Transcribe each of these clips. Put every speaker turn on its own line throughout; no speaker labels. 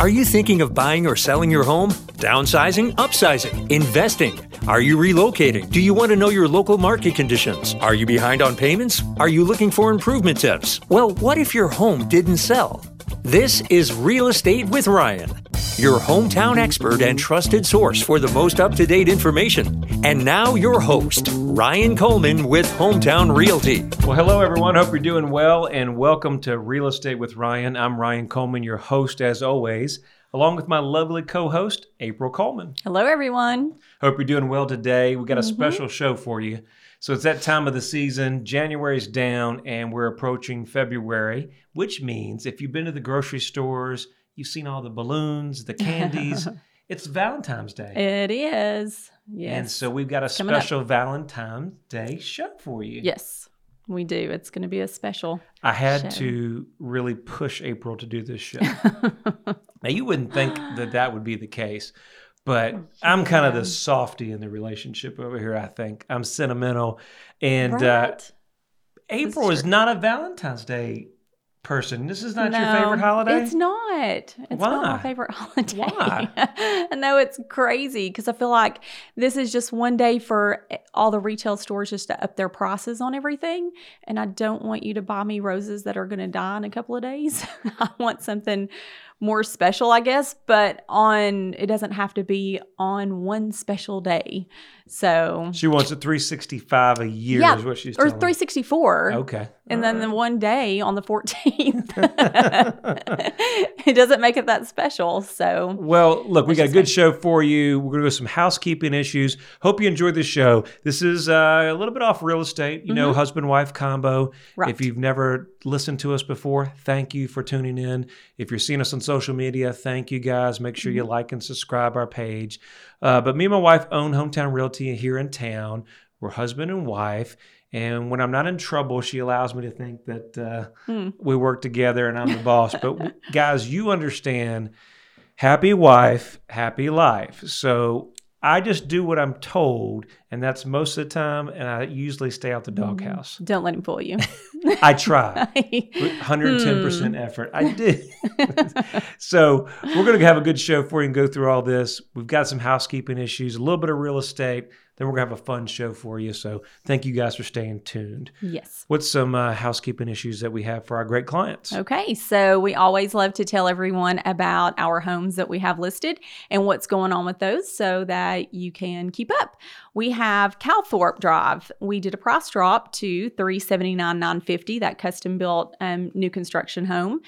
Are you thinking of buying or selling your home? Downsizing, upsizing, investing? Are you relocating? Do you want to know your local market conditions? Are you behind on payments? Are you looking for improvement tips? Well, what if your home didn't sell? This is Real Estate with Ryan, your hometown expert and trusted source for the most up to date information. And now, your host, Ryan Coleman with Hometown Realty.
Well, hello, everyone. Hope you're doing well, and welcome to Real Estate with Ryan. I'm Ryan Coleman, your host, as always, along with my lovely co host, April Coleman.
Hello, everyone.
Hope you're doing well today. We got a mm-hmm. special show for you. So it's that time of the season. January's down, and we're approaching February, which means if you've been to the grocery stores, you've seen all the balloons, the candies. it's Valentine's Day.
It is. Yes.
And so we've got a
coming up.
special Valentine's Day show for you.
yes, we do. It's going to be a special.
I had
show.
to really push April to do this show. now, you wouldn't think that that would be the case, but I'm kind of the softy in the relationship over here, I think. I'm sentimental. And uh, April is not a Valentine's Day person. This is not your favorite holiday?
It's not. It's not
Why?
my favorite holiday.
Why?
I know it's crazy because I feel like this is just one day for eh, all the retail stores just to up their prices on everything. And I don't want you to buy me roses that are going to die in a couple of days. I want something more special, I guess, but on it doesn't have to be on one special day. So
She wants a 365 a year,
Yeah,
is what she's
or
telling me.
364.
Okay.
And then the one day on the 14th, it doesn't make it that special. So,
Well, look, we got a good show for you. We're going to do some housekeeping issues. Hope you enjoyed the show. This is uh, a little bit off real estate, you know, husband wife combo.
Mm-hmm. Right.
If you've never listened to us before, thank you for tuning in. If you're seeing us on social media, thank you guys. Make sure you
Mm-hmm.
like and subscribe our page. Uh, but me and my wife own Hometown Realty here in town. We're husband and wife. And when I'm not in trouble, she allows me to think that uh,
Hmm.
we work together and I'm the boss. But guys, you understand happy wife, happy life. So I just do what I'm told, and that's most of the time. And I usually stay out the doghouse.
don't let him fool you.
I try. 110%
Hmm.
effort. I did. so we're going to have a good show for you and go through all this. We've got some housekeeping issues, a little bit of real estate. Then we're going to have a fun show for you. So thank you guys for staying tuned.
yes.
What's some uh, housekeeping issues that we have for our great clients?
Okay, so we always love to tell everyone about our homes that we have listed and what's going on with those so that you can keep up. We have Calthorpe Drive. We did a price drop to 379 950 that custom built um, new construction home.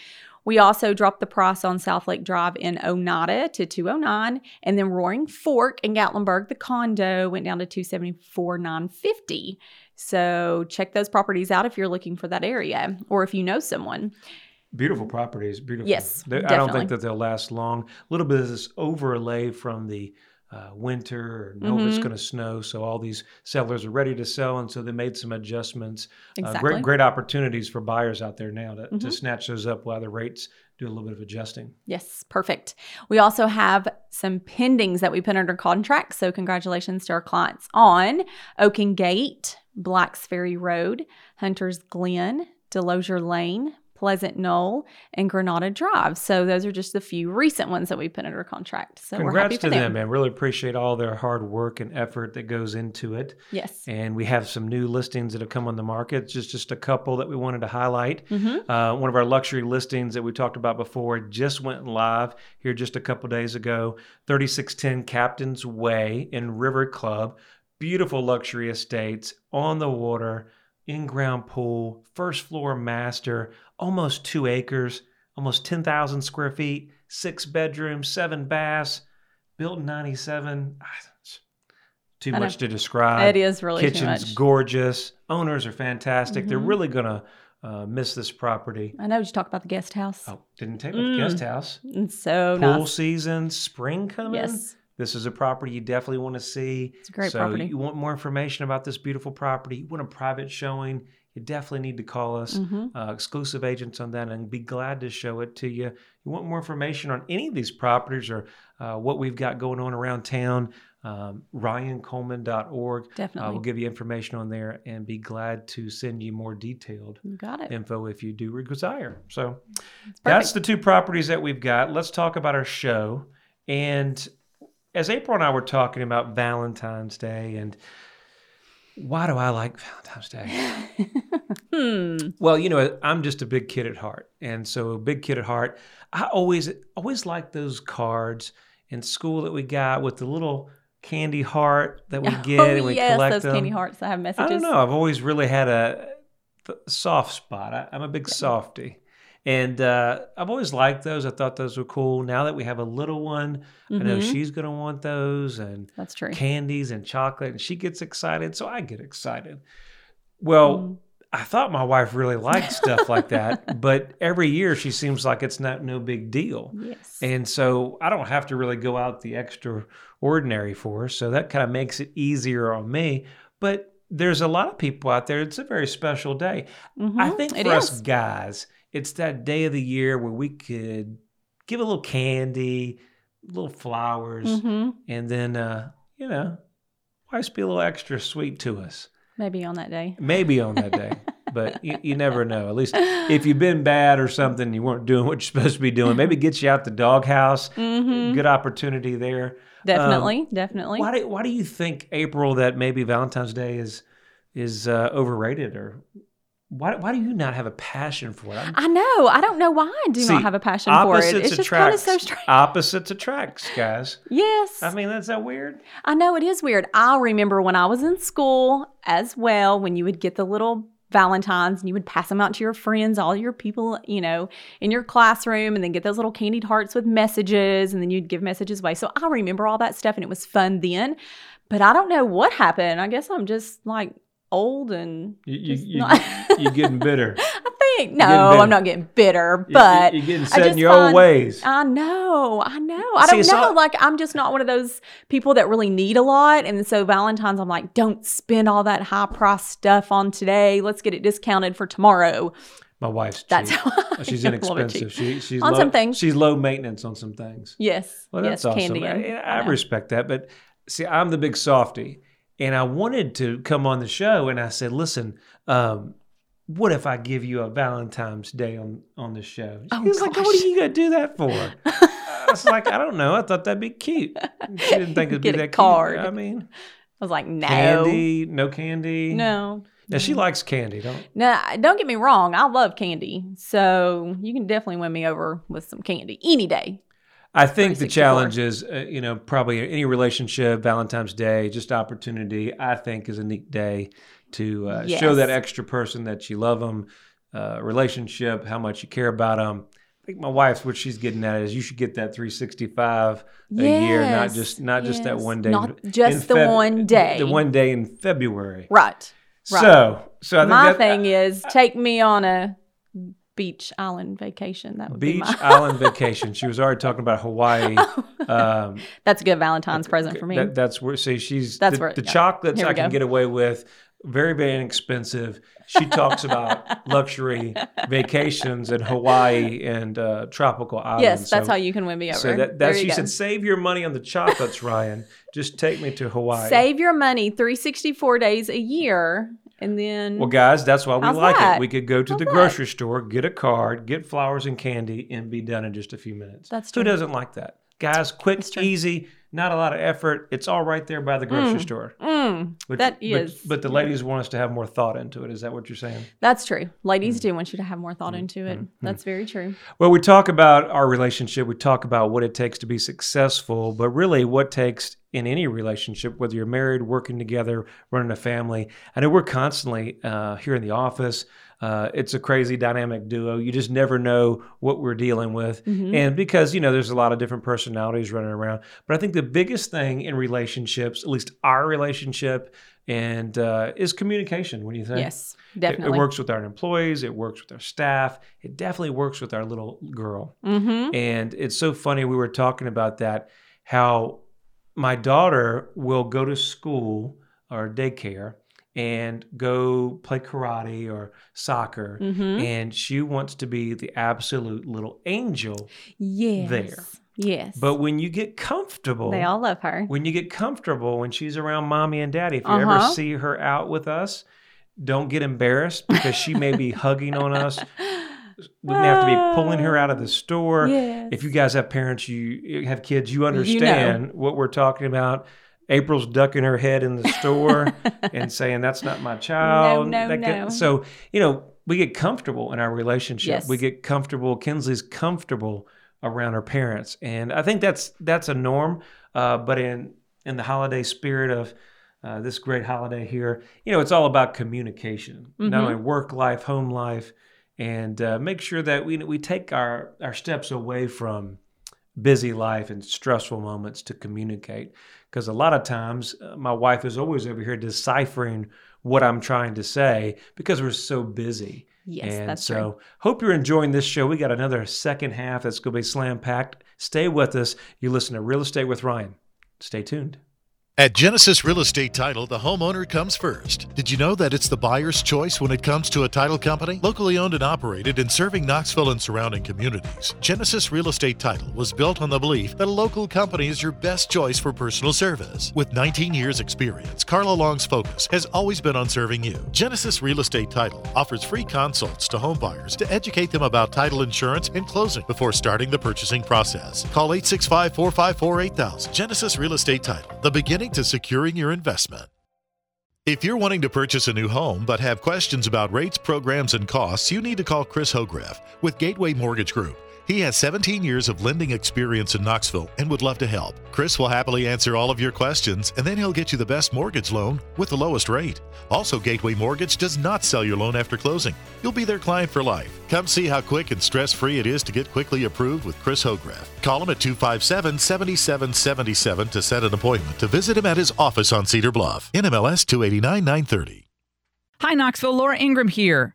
We also dropped the price on South Lake Drive in Oneida to 209 and then Roaring Fork in Gatlinburg the condo went down to 274,950. So check those properties out if you're looking for that area or if you know someone.
Beautiful properties, beautiful.
Yes,
They- I don't think that they'll last long. A little bit of this overlay from the uh, winter, or know if it's going to snow, so all these sellers are ready to sell, and so they made some adjustments. Uh, great, great opportunities for buyers out there now to, to
Mhm.
snatch those up while the rates do a little bit of adjusting.
Yes, perfect. We also have some pendings that we put under contract. So, congratulations to our clients on Oaken Gate, Blacks Ferry Road, Hunter's Glen, Delosier Lane, Pleasant Knoll, and Granada Drive. So, those are just the few recent ones that we put under contract. So, we're happy
Congrats
for
to them,
them.
man. Really appreciate all their hard work and effort that goes into it.
Yes.
And we have some new listings that have come on the market. Just just a couple that we wanted to highlight.
Mhm.
Uh, one of our luxury listings that we talked about before just went live here just a couple days ago. 3610 Captain's Way in River Club. Beautiful luxury estates on the water, in ground pool, first floor master, almost two acres, almost 10,000 square feet, six bedrooms, seven baths, built in 97. Ah, Too much to describe.
It is really
Kitchen's gorgeous. Owners are fantastic. They're
Mhm.
really gonna uh, miss this property.
I know you talked about the guest house.
Oh, didn't take
Mm.
the guest house.
It's so
Pool
nice.
season, spring coming.
Yes.
This is a property you definitely want to see.
It's a great
so
property.
you want more information about this beautiful property, you want a private showing, you definitely need to call us.
hmm
Uh, exclusive agents on that, and be glad to show it to you. You want more information on any of these properties or uh, what we've got going on around town? Um, RyanColeman.org. Uh,
Definitely.
we'll give you information on there, and be glad to send you more detailed
you got it.
info if you do desire. So
It's
that's the two properties that we've got. Let's talk about our show. And as April and I were talking about Valentine's Day and why do I like Valentine's Day?
hmm.
Well, you know, I'm just a big kid at heart. And so a big kid at heart, I always always like those cards in school that we got with the little candy heart that we get
oh,
and we
yes,
collect
those
them.
candy hearts that have messages.
I don't know. I've always really had a th- soft spot. I, I'm a big softie. And uh, I've always liked those. I thought those were cool. Now that we have a little one, I know
Mhm.
she's going to want those and
That's true.
candies and chocolate, and she gets excited. So I get excited. Well,
Mm.
I thought my wife really liked stuff like that, but every year she seems like it's not no big deal.
Yes.
And so I don't have to really go out the extraordinary for her. So that kind of makes it easier on me. But there's a lot of people out there. It's a very special day. I
Mhm.
think
It
for us
is.
guys, it's that day of the year where we could give a little candy, little flowers,
Mhm.
and then, uh, you know, wife's be a little extra sweet to us.
Maybe on that day.
Maybe on that day. But you, you never know. At least if you've been bad or something, you weren't doing what you're supposed to be doing. Maybe get you out the doghouse.
Mhm.
Good opportunity there.
Definitely. definitely.
Why do Why do you think April that maybe Valentine's Day is is uh, overrated or why Why do you not have a passion for it? I'm-
I know. I don't know why I do
See,
not have a passion for it.
opposites
It's just kind of so strange.
Opposites attracts, guys.
Yes.
I mean, that's that weird.
I know it is weird. I remember when I was in school as well, when you would get the little Valentines and you would pass them out to your friends, all your people, you know, in your classroom, and then get those little candied hearts with messages, and then you'd give messages away. So I remember all that stuff and it was fun then. But I don't know what happened. I guess I'm just like old and
You you
not-
you getting bitter.
I think no. I'm not getting bitter, but
you, are getting set in your old ways.
I know, I know. I
See,
don't know.
all-
like I'm just not one of those people that really need a lot, and so Valentine's, I'm like, don't spend all that high price stuff on today. Let's get it discounted for tomorrow.
My wife's
That's
cheap.
how I
she's inexpensive. She she's
On
low,
some things.
She's low maintenance on some things.
Yes,
Well,
yes,
that's awesome.
candy.
I, I
I
respect that, but see, I'm the big softy, and I wanted to come on the show, and I said, "Listen, um, what if I give you a Valentine's Day on on the show?" She
Oh,
was like, "What
gosh.
are you gonna do that for?" I was like, "I don't know. I thought that'd be cute." She didn't think it'd
Get
be
a
that
card.
cute. I mean,
I was like, no,
candy, no candy.
no.
Now she likes candy, don't?
No, don't get me wrong. I love candy, so you can definitely win me over with some candy any day.
I think the challenge is, uh, you know, probably any relationship, Valentine's Day, just opportunity. I think is a neat day to uh, show that extra person that you love them, uh, relationship, how much you care about them. I think my wife's what she's getting at is you should get that 365 a year, not just not just that one day,
Not just the
Feb-
one day.
the one day in February.
Right. right.
So, so I think
My
that,
thing is take me on a beach island vacation. That would be
beach
my.
island vacation. She was already talking about Hawaii. Um,
That's a good Valentine's present for me.
That, that's where see she's
That's
the,
where-
the chocolates I can
go.
get away with. Very very inexpensive. She talks about luxury vacations in Hawaii and uh, tropical islands.
yes, that's
so,
how you can win me over.
So that, that's
you
she
go.
said. Save your money on the chocolates, Ryan. Just take me to Hawaii.
Save your money 364 days a year, and then
Well, guys, that's why we like
that?
it. We could go to
How's
the
that?
grocery store, get a card, get flowers and candy, and be done in just a few minutes.
That's true.
Who doesn't like that? Guys, quick, easy, not a lot of effort. It's all right there by the grocery
Mm.
store.
Mm,
But,
That
but- But, the ladies want us to have more thought into it. Is that what you're saying?
that's true. Ladies
Hmm.
do want you to have more thought into it. That's very true.
Well, we talk about our relationship. We talk about what it takes to be successful, but really what takes in any relationship, whether you're married, working together, running a family. I know we're constantly uh, here in the office. Uh, it's a crazy dynamic duo. You just never know what we're dealing with.
Mhm.
And because, you know, there's a lot of different personalities running around. But I think the biggest thing in relationships, at least our relationship, and uh, is communication. What do you think?
Yes,
It-
definitely.
It, works with our employees. It works with our staff. It definitely works with our little girl.
Mm-hmm.
And it's so funny. We were talking about that, how my daughter will go to school or daycare, and go play karate or soccer.
Mhm.
And she wants to be the absolute little angel.
Yes.
there.
Yes.
But when you get comfortable,
they all love her.
when you get comfortable when she's around mommy and daddy, if you ever
Uh-huh.
see her out with us, don't get embarrassed because she may be hugging on us. We have to be pulling her out of the store.
Yes.
If you guys have parents, you you have kids, you understand what we're talking about. April's ducking her head in the store and saying, "That's not my child."
no,
That
no.
so you know, we get comfortable in our relationship.
Yes.
We get comfortable. Kinsley's comfortable around her parents, and I think that's that's a norm. Uh, but in in the holiday spirit of uh, this great holiday here, you know, it's all about communication, not
Mhm.
only work life, home life, and uh, make sure that we we take our our steps away from busy life and stressful moments to communicate. Because a lot of times, uh, my wife is always over here deciphering what I'm trying to say because we're so busy.
yes,
and
that's
so,
true.
hope you're enjoying this show. We got another second half that's going to be slam packed. Stay with us. You listen to Real Estate with Ryan. Stay tuned.
At Genesis Real Estate Title, the homeowner comes first. Did you know that it's the buyer's choice when it comes to a title company? Locally owned and operated and serving Knoxville and surrounding communities, Genesis Real Estate Title was built on the belief that a local company is your best choice for personal service. With 19 years' experience, Carla Long's focus has always been on serving you. Genesis Real Estate Title offers free consults to home buyers to educate them about title insurance and closing before starting the purchasing process. Call 865 454 8000. Genesis Real Estate Title, the beginning to securing your investment. If you're wanting to purchase a new home but have questions about rates, programs, and costs, you need to call Chris Hograff with Gateway Mortgage Group. He has 17 years of lending experience in Knoxville and would love to help. Chris will happily answer all of your questions and then he'll get you the best mortgage loan with the lowest rate. Also, Gateway Mortgage does not sell your loan after closing. You'll be their client for life. Come see how quick and stress free it is to get quickly approved with Chris Hograff. Call him at 257 7777 to set an appointment to visit him at his office on Cedar Bluff. NMLS 289 930.
Hi, Knoxville. Laura Ingraham here.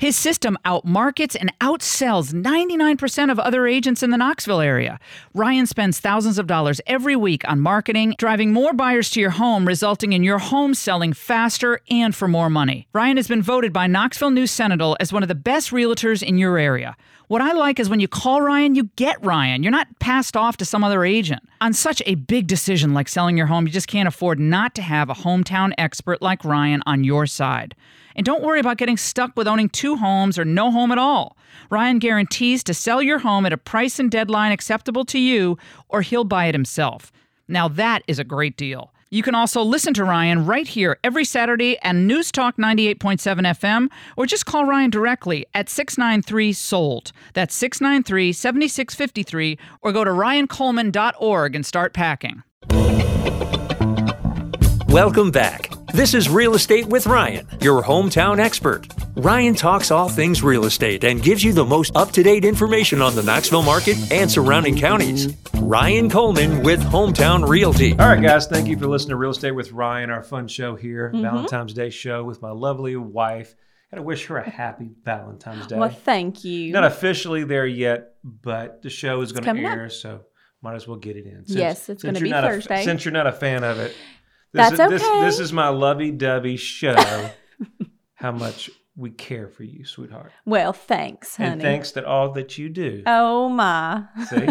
His system outmarkets and outsells 99% of other agents in the Knoxville area. Ryan spends thousands of dollars every week on marketing, driving more buyers to your home, resulting in your home selling faster and for more money. Ryan has been voted by Knoxville News Sentinel as one of the best realtors in your area. What I like is when you call Ryan, you get Ryan. You're not passed off to some other agent. On such a big decision like selling your home, you just can't afford not to have a hometown expert like Ryan on your side. And don't worry about getting stuck with owning two homes or no home at all. Ryan guarantees to sell your home at a price and deadline acceptable to you, or he'll buy it himself. Now that is a great deal. You can also listen to Ryan right here every Saturday at News Talk 98.7 FM, or just call Ryan directly at 693 SOLD. That's 693 7653, or go to ryancoleman.org and start packing.
Welcome back. This is Real Estate with Ryan, your hometown expert. Ryan talks all things real estate and gives you the most up to date information on the Knoxville market and surrounding counties. Ryan Coleman with Hometown Realty.
All right, guys, thank you for listening to Real Estate with Ryan, our fun show here, mm-hmm. Valentine's Day show with my lovely wife. Gotta wish her a happy Valentine's Day.
Well, thank you.
Not officially there yet, but the show is going to
coming up.
air, so might as well get it in.
Yes, it's gonna
you're
be
not a-
Thursday.
since you're not a fan of it, this
That's
is, this,
okay.
this is my lovey-dovey show. how much we care for you, sweetheart,
well, thanks, honey.
and thanks to all that you do.
Oh my.
See,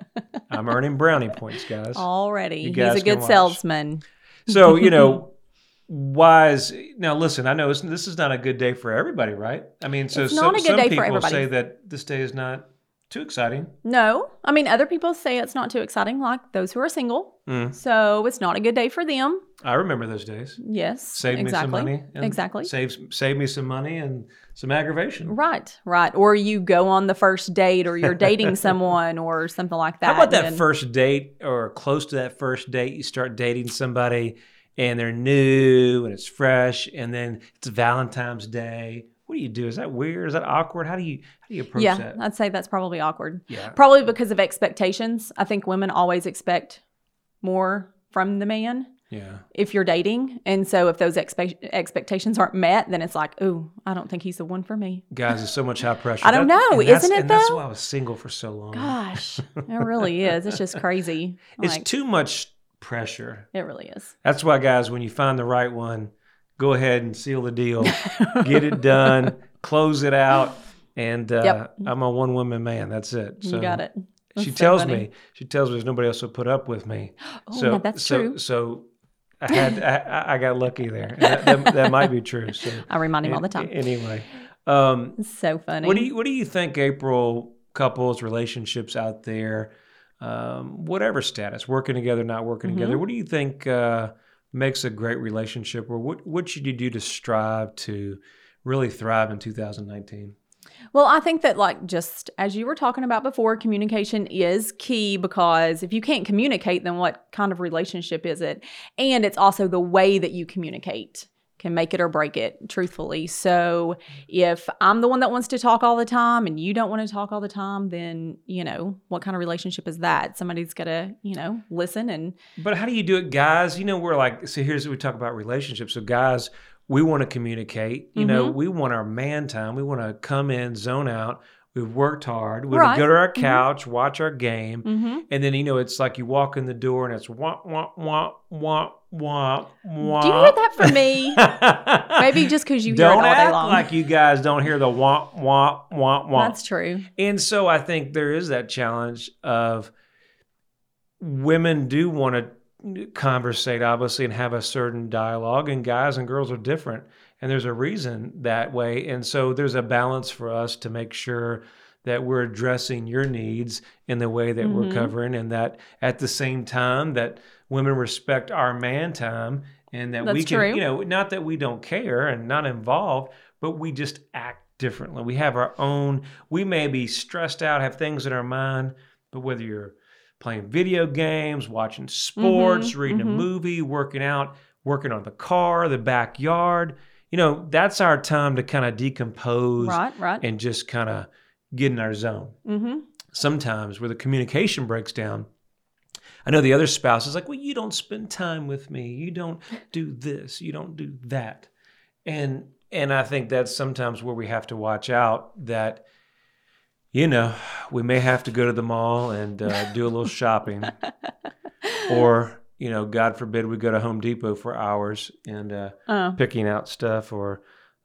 I'm earning brownie points, guys.
Already.
You
He's a good salesman.
So you know, wise. Now listen, I know this is not a good day for everybody, right? I mean, so
It's
some,
not a good
some
day for
people
everybody.
say that this day is not too exciting.
No. I mean, other people say it's not too exciting, like those who are single.
Mm.
So it's not a good day for them.
I remember those days.
Yes.
Save
exactly.
me some money.
Exactly.
Save save me some money and some aggravation.
Right, right. Or you go on the first date or you're dating someone or something like that.
How about that
and-
first date or close to that first date? You start dating somebody and they're new and it's fresh, and then it's Valentine's Day. What do you do? Is that weird? Is that awkward? How do you how do you approach
Yeah,
that?
I'd say that's probably awkward.
Yeah.
Probably because of expectations. I think women always expect more from the man.
Yeah.
if you're dating. And so if those expe- expectations aren't met, then it's like, oh, I don't think he's the one for me.
Guys, there's so much high pressure.
I don't
That-
know, isn't it,
And that's why I was single for so long.
Gosh, it really is. It's just crazy.
it's
Like,
too much pressure.
it really is.
That's why, guys, when you find the right one, go ahead and seal the deal, get it done, close it out, and uh,
Yep.
I'm a one woman man. That's it. So
you got it.
She
That's so
tells
funny.
me. She tells me there's nobody else will put up with me.
Oh,
so
that's
so,
true.
So I had I, I got lucky there. That, that, that might be true. So
I remind him all the time.
Anyway, um,
so funny.
what do you what do you think, April? Couples, relationships out there, um, whatever status, working together, not working together.
Mm-hmm.
What do you think uh, makes a great relationship, or what what should you do to strive to really thrive in 2019?
Well, I think that, like, just as you were talking about before, communication is key because if you can't communicate, then what kind of relationship is it? And it's also the way that you communicate can make it or break it, truthfully. So if I'm the one that wants to talk all the time and you don't want to talk all the time, then, you know, what kind of relationship is that? Somebody's got to, you know, listen and
But how do you do it, guys? You know, we're like, so here's what we talk about relationships. So, guys, we want to communicate. You know,
Mm-hmm.
we want our man time. We want to come in, zone out. We've worked hard. We
Right.
go to our
Mhm.
couch, watch our game,
mm-hmm.
and then you know it's like you walk in the door and it's wah wah wah wah wah wah.
Do you hear that from me? Maybe just because you hear
don't
it all day long.
like you guys don't hear the wah wah wah wah.
That's true.
And so I think there is that challenge of women do want to conversate, obviously, and have a certain dialogue, and guys and girls are different. And there's a reason that way. And so there's a balance for us to make sure that we're addressing your needs in the way that we're
Mhm.
covering, and that at the same time that women respect our man time and that we can,
true.
you know, not that we don't care and not involved, but we just act differently. We have our own, we may be stressed out, have things in our mind, but whether you're playing video games, watching sports, reading a
mhm.
movie, working out, working on the car, the backyard, you know, that's our time to kind of decompose
Right, right.
and just kind of get in our zone.
mm-hmm.
Sometimes where the communication breaks down, I know the other spouse is like, well, you don't spend time with me. You don't do this. You don't do that. And and I think that's sometimes where we have to watch out that, you know, we may have to go to the mall and uh, do a little shopping, or you know, God forbid, we go to Home Depot for hours and uh,
Uh,
picking out stuff, or,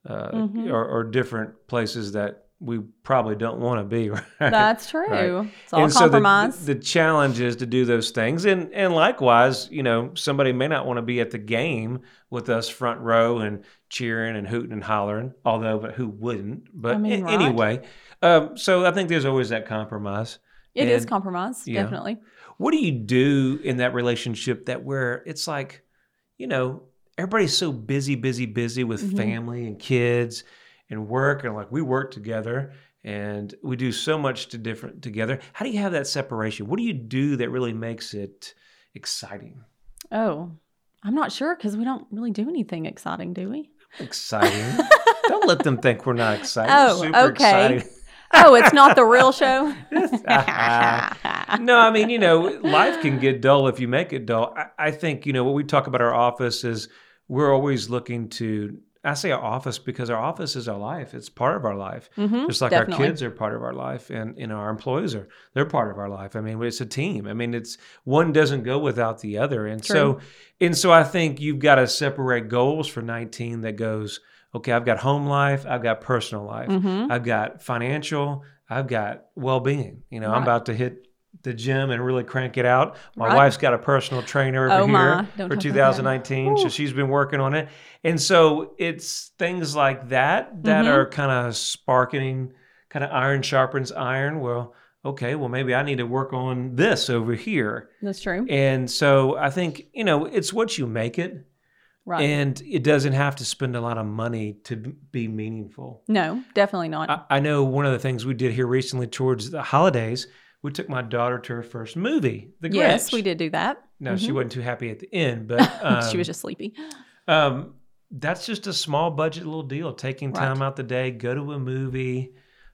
uh,
Mhm.
or or different places that we probably don't want to be. Right?
that's true.
Right.
It's all
and so the,
compromise.
the challenge is to do those things, and and likewise, you know, somebody may not want to be at the game with us front row and cheering and hooting and hollering. Although, but who wouldn't? But
I mean, right.
anyway, um, so I think there's always that compromise.
It is
and-
compromise,
yeah.
definitely.
What do you do in that relationship that where it's like, you know, everybody's so busy, busy, busy with
Mhm.
family and kids and work, and like we work together and we do so much to different together. How do you have that separation? What do you do that really makes it exciting?
Oh, I'm not sure because we don't really do anything exciting, do we?
Exciting. Don't let them think we're not excited.
Oh,
super
okay. Oh, it's not the real show.
no, I mean, you know, life can get dull if you make it dull. I, I think, you know, what we talk about our office is we're always looking to, I say our office because our office is our life. It's part of our life.
Mhm,
Just like
definitely.
our kids are part of our life and, you know, our employees are, they're part of our life. I mean, it's a team. I mean, it's one doesn't go without the other. And so, and so I think you've got to separate goals for 19 that goes, okay, I've got home life, I've got personal life.
Mhm.
I've got financial, I've got well being. You know, I'm about to hit the gym and really crank it out. My
Right.
wife's got a personal trainer over
Oh,
here.
Don't
for
talk about that.
2019. So she's been working on it. And so it's things like that that
Mhm.
are kind of sparking, kind of iron sharpens iron. Well, okay, well, maybe I need to work on this over here.
That's true.
And so I think, you know, it's what you make it.
Right.
And it doesn't have to spend a lot of money to be meaningful.
no, definitely not.
I, I know one of the things we did here recently towards the holidays, we took my daughter to her first movie, The Grinch.
yes, we did do that.
No, she
Mhm.
wasn't too happy at the end, but um,
she was just sleepy.
um, that's just a small budget little deal. Taking
Right.
time out the day, go to a movie.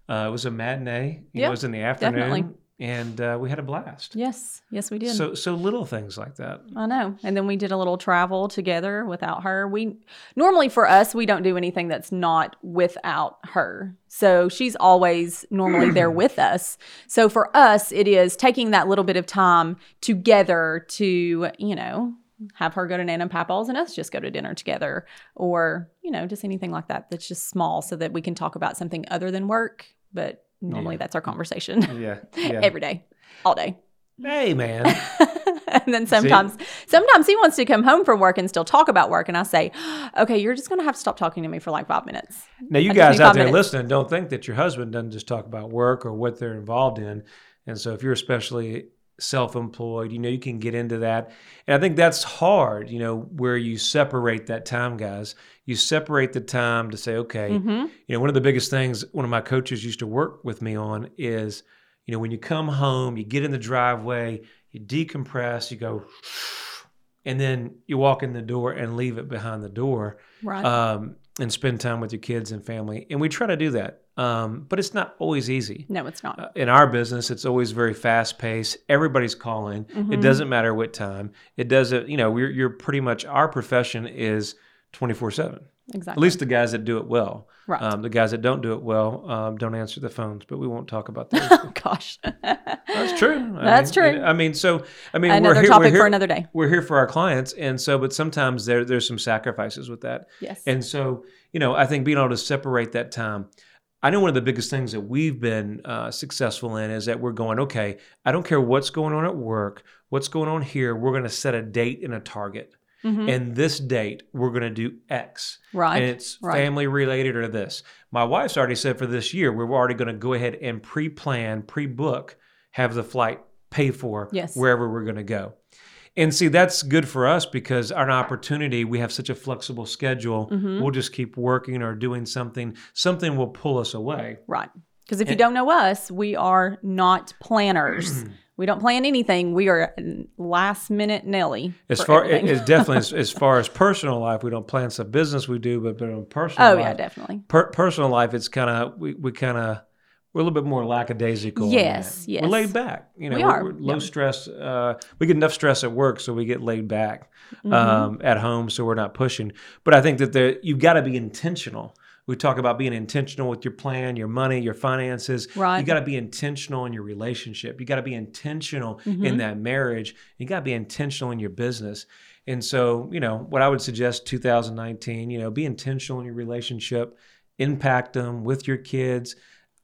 Uh, it was a matinee. You know,
Yeah,
it was in the afternoon.
definitely.
And uh, we had a blast.
Yes, yes, we did.
So so little things like that.
I know. And then we did a little travel together without her. We normally for us, we don't do anything that's not without her. So she's always normally there with us. So for us, it is taking that little bit of time together to, you know, have her go to Nana and Papa's and us just go to dinner together or, you know, just anything like that that's just small so that we can talk about something other than work. But normally
Yeah.
that's our conversation
Yeah. Yeah.
every day, all day.
hey man.
and then sometimes sometimes he wants to come home from work and still talk about work and i say okay you're just going to have to stop talking to me for like five minutes
Now, you
I
guys out there
minutes.
listening, don't think that your husband doesn't just talk about work or what they're involved in. And so, if you're especially self employed, you know, you can get into that. And I think that's hard, you know, where you separate that time, guys. You separate the time to say, okay,
mm-hmm.
you know, one of the biggest things one of my coaches used to work with me on is, you know, when you come home, you get in the driveway, you decompress, you go, and then you walk in the door and leave it behind the door
right
um, and spend time with your kids and family. And we try to do that. Um, but it's not always easy.
no it's not
Uh, in our business, it's always very fast paced. Everybody's calling. It
Mhm.
doesn't matter what time. It doesn't, you know, we're, you're pretty much, our profession is 24 7.
Exactly
At least the guys that do it well.
right
Um, the guys that don't do it well um, don't answer the phones, but we won't talk about that.
oh gosh
That's true. I
That's
mean,
true.
I mean, so I mean,
another
we're here,
topic
we're here,
for another day
We're here for our clients, and so, but sometimes there there's some sacrifices with that,
yes
and so you know, I think being able to separate that time. I know one of the biggest things that we've been uh, successful in is that we're going, okay, I don't care what's going on at work, what's going on here. We're going to set a date and a target,
Mhm.
and this date we're going to do X
right
and it's
right.
family related or this. My wife's already said for this year, we're already going to go ahead and pre plan, pre book, have the flight paid for
Yes.
wherever we're going to go. And see, that's good for us because our opportunity, we have such a flexible schedule.
Mhm.
We'll just keep working or doing something. Something will pull us away.
right because if you don't know us we are not planners we don't plan anything we are last minute nelly
As far as definitely as, as far as personal life, we don't plan some business we do, but but on personal
oh
life,
yeah definitely
per- personal life, it's kind of we, we kind of we're a little bit more lackadaisical.
Yes, yes.
We're laid back. You know,
We
we're,
are,
we're low
yeah.
stress. Uh, we get enough stress at work, so we get laid back
Mhm.
um, at home, so we're not pushing. But I think that the you've got to be intentional. We talk about being intentional with your plan, your money, your finances.
Right.
You got to be intentional in your relationship. You got to be intentional in
Mhm.
that marriage. You got to be intentional in your business. And so, you know, what I would suggest 2019, you know, be intentional in your relationship, impact them with your kids.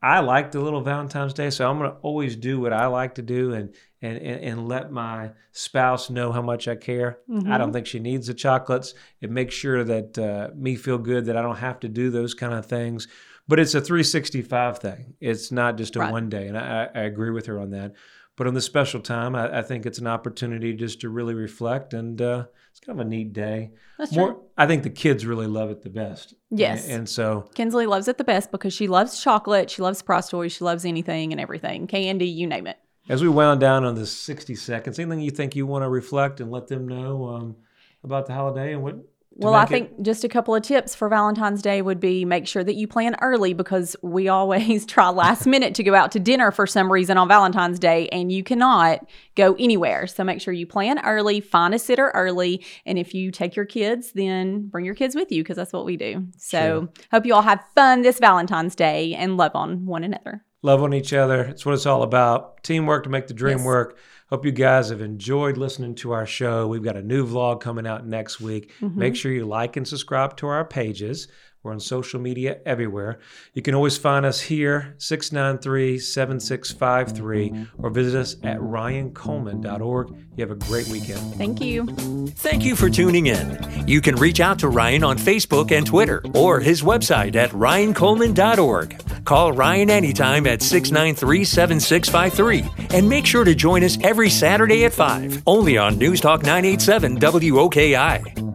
I like the little Valentine's Day, so I'm going to always do what I like to do and and and, let my spouse know how much I care. I
Mhm.
don't think she needs the chocolates. It makes sure that uh, me feel good that I don't have to do those kind of things. But it's a 365 thing. It's not just a
Right.
one day, and I, I agree with her on that. But on this special time, I, I think it's an opportunity just to really reflect, and uh, it's kind of a neat day.
That's true.
I think the kids really love it the best.
Yes.
and, and so
Kinsley loves it the best because she loves chocolate, she loves prize toys, she loves anything and everything, candy, you name it.
as we wound down on this 60 seconds, anything you think you want to reflect and let them know um, about the holiday and what?
Well, I
make it-
think just a couple of tips for Valentine's Day would be make sure that you plan early because we always try last minute to go out to dinner for some reason on Valentine's Day and you cannot go anywhere. So make sure you plan early, find a sitter early, and if you take your kids, then bring your kids with you because that's what we do. So hope you all have fun this Valentine's Day and love on one another.
Love on each other. It's what it's all about. Teamwork to make the dream
Yes.
work. Hope you guys have enjoyed listening to our show. We've got a new vlog coming out next week.
Mm-hmm.
Make sure you like and subscribe to our pages. We're on social media everywhere. You can always find us here, 693 7653, mm-hmm. or visit us at ryancoleman.org. You have a great weekend.
Thank you.
Thank you for tuning in. You can reach out to Ryan on Facebook and Twitter or his website at ryancoleman.org. Call Ryan anytime at 693 7653 and make sure to join us every Saturday at 5, only on News Talk 987 WOKI.